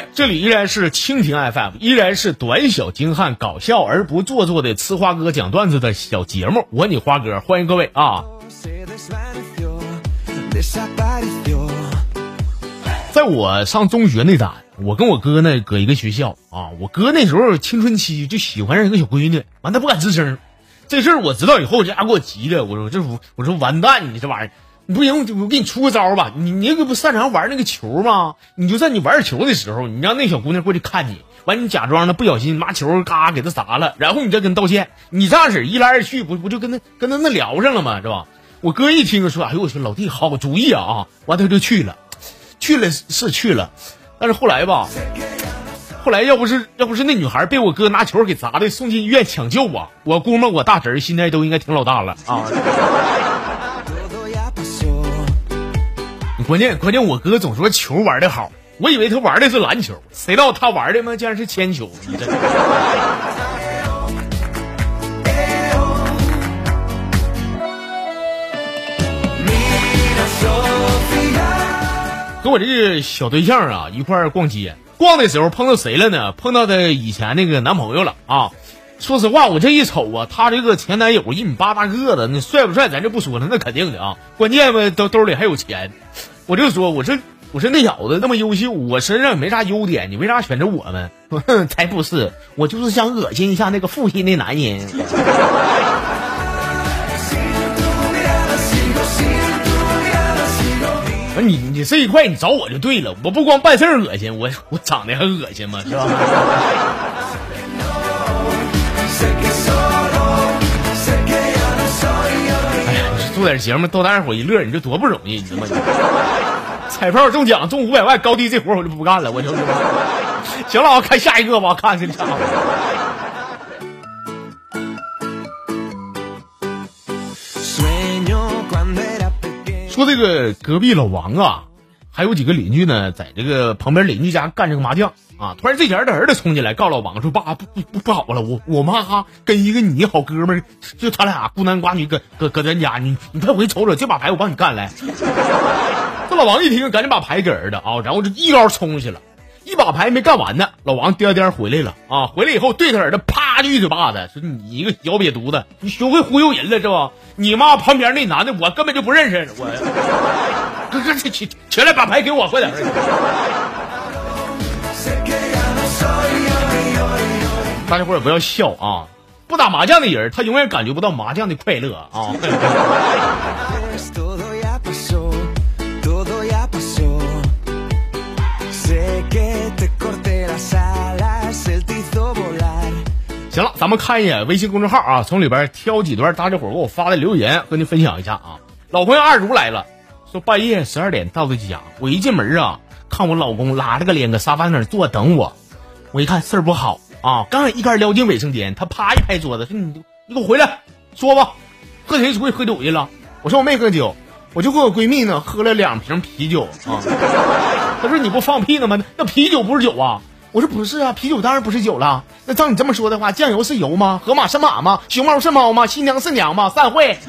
位，这里依然是蜻蜓 FM，依然是短小精悍、搞笑而不做作的吃花哥讲段子的小节目。我你花哥，欢迎各位啊！在我上中学那单，我跟我哥呢搁一个学校啊。我哥那时候青春期就喜欢上一个小闺女，完他不敢吱声。这事儿我知道以后，这家给我急的，我说这我说完蛋，你这玩意儿。你不行，我我给你出个招吧。你你那个不擅长玩那个球吗？你就在你玩球的时候，你让那小姑娘过去看你，完你假装的不小心拿球嘎给她砸了，然后你再跟道歉。你这样式一来二去，不不就跟他跟他那聊上了吗？是吧？我哥一听说，哎呦我去，老弟好主意啊啊！完他就去了，去了是去了，但是后来吧，后来要不是要不是那女孩被我哥拿球给砸的，送进医院抢救啊，我估摸我大侄儿现在都应该挺老大了啊。关键关键，我哥总说球玩的好，我以为他玩的是篮球，谁知道他玩的嘛，竟然是铅球。和我这个小对象啊一块儿逛街，逛的时候碰到谁了呢？碰到他以前那个男朋友了啊！说实话，我这一瞅啊，他这个前男友一米八大个子，那帅不帅咱就不说了，那肯定的啊。关键吧，兜兜里还有钱。我就说，我说，我说那小子那么优秀，我身上也没啥优点，你为啥选择我们？才不是，我就是想恶心一下那个负心的男人。不你你这一块你找我就对了，我不光办事恶心，我我长得还恶心吗？是吧？做点节目逗大家伙一乐，你这多不容易，你知道吗？彩票中奖中五百万，高低这活我就不干了，我就行了，我看下一个吧，看这家伙。说这个隔壁老王啊，还有几个邻居呢，在这个旁边邻居家干这个麻将。啊！突然这前他儿子冲进来告老王说：“爸，不不不不好了，我我妈跟一个你好哥们儿，就他俩孤男寡女，搁搁搁咱家，你你快回去瞅瞅，这把牌我帮你干来。”这老王一听，赶紧把牌给儿子啊，然后就一高冲过去了，一把牌没干完呢，老王颠颠回来了啊！回来以后对他儿子啪就一嘴巴子，说：“你一个小瘪犊子，你学会忽悠人了是吧？你妈旁边那男的我根本就不认识，我 哥哥起起来把牌给我，快点！”大家伙也不要笑啊！不打麻将的人，他永远感觉不到麻将的快乐啊！行了，咱们看一眼微信公众号啊，从里边挑几段大家伙给我发的留言，和您分享一下啊。老朋友二如来了，说半夜十二点到的家，我一进门啊，看我老公拉着个脸搁沙发那儿坐等我，我一看事儿不好。啊！刚一杆撩进卫生间，他啪一拍桌子，说：“你你给我回来，说吧，和谁出去喝酒去了？”我说：“我没喝酒，我就和我闺蜜呢喝了两瓶啤酒啊。”他说：“你不放屁呢吗？那啤酒不是酒啊？”我说：“不是啊，啤酒当然不是酒了。那照你这么说的话，酱油是油吗？河马是马吗？熊猫是猫吗？新娘是娘吗？散会。”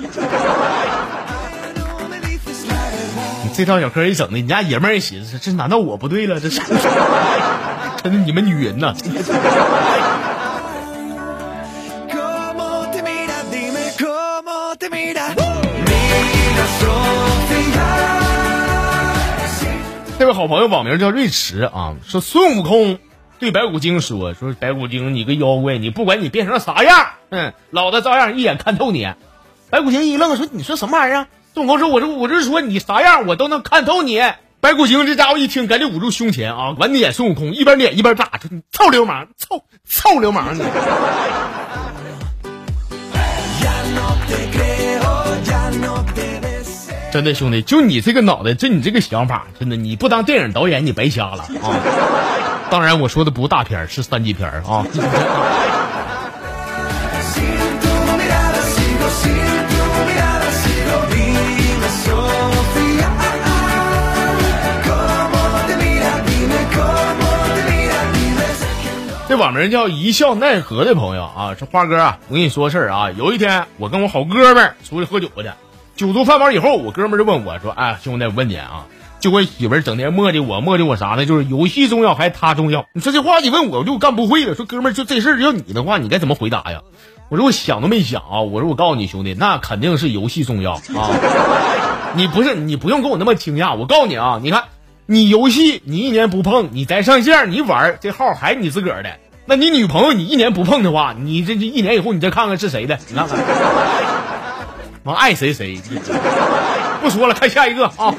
你这套小嗑一整的，你家爷们儿也寻思：这难道我不对了？这是。真的，你们女人呐！这位好朋友网名叫瑞驰啊，说孙悟空对白骨精说：“说白骨精，你个妖怪，你不管你变成啥样，嗯，老子照样一眼看透你。”白骨精一愣，说：“你说什么玩意儿？”孙悟空说：“我说，我就是说你啥样，我都能看透你。”白骨精这家伙一听，赶紧捂住胸前啊，完撵孙悟空，一边撵一边打，：“臭流氓，臭臭流氓你！”真的兄弟，就你这个脑袋，就你这个想法，真的你不当电影导演，你白瞎了啊！当然，我说的不是大片是三级片啊。这网名叫一笑奈何的朋友啊，说花哥啊，我跟你说个事儿啊。有一天，我跟我好哥们儿出去喝酒去，酒足饭饱以后，我哥们儿就问我说：“哎，兄弟，我问你啊，就我媳妇儿整天磨叽我磨叽我啥呢？就是游戏重要还是他重要？你说这话你问我，我就干不会了。说哥们儿，就这事儿要你的话，你该怎么回答呀？我说我想都没想啊！我说我告诉你兄弟，那肯定是游戏重要啊！你不是你不用跟我那么惊讶，我告诉你啊，你看你游戏你一年不碰，你再上线你玩这号还是你自个儿的。那你女朋友你一年不碰的话，你这这一年以后你再看看是谁的，你看看，完爱谁谁。不说了，看下一个啊。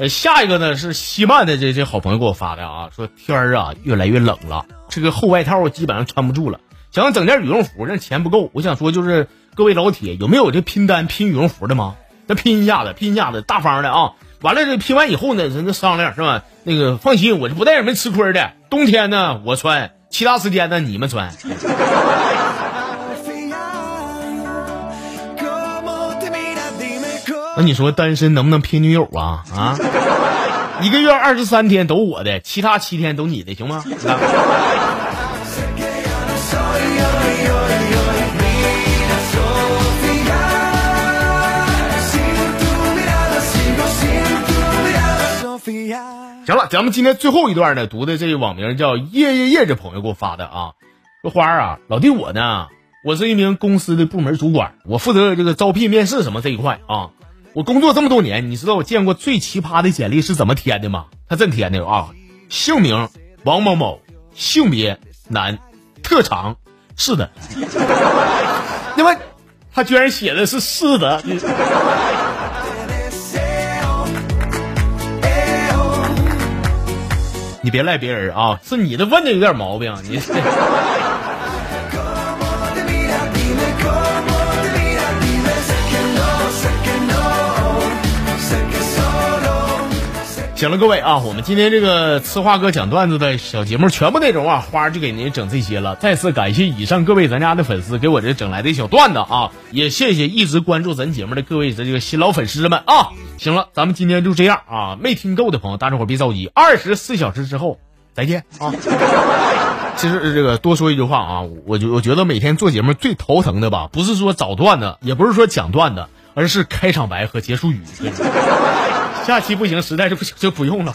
呃，下一个呢是西曼的这这好朋友给我发的啊，说天儿啊越来越冷了，这个厚外套基本上穿不住了，想整件羽绒服，但钱不够。我想说就是各位老铁有没有这拼单拼羽绒服的吗？那拼一下子，拼一下子，大方的啊！完了这拼完以后呢，咱这商量是吧？那个放心，我就不带你们吃亏的。冬天呢我穿，其他时间呢你们穿。那你说单身能不能拼女友啊？啊，一个月二十三天都我的，其他七天都你的，行吗？行了，咱们今天最后一段呢，读的这个网名叫夜夜夜这朋友给我发的啊，说花儿啊，老弟我呢，我是一名公司的部门主管，我负责这个招聘面试什么这一块啊。我工作这么多年，你知道我见过最奇葩的简历是怎么填的吗？他这么填的啊，姓名王某某，性别男，特长是的。那么他居然写的是是的。你别赖别人啊，是你的问的有点毛病，你。行了，各位啊，我们今天这个吃话哥讲段子的小节目全部内容啊，花就给您整这些了。再次感谢以上各位咱家的粉丝给我这整来的小段子啊，也谢谢一直关注咱节目的各位这个新老粉丝们啊。行了，咱们今天就这样啊，没听够的朋友，大家伙别着急，二十四小时之后再见啊。其实这个多说一句话啊，我就我觉得每天做节目最头疼的吧，不是说找段子，也不是说讲段子，而是开场白和结束语。下期不行，实在是不行就不用了。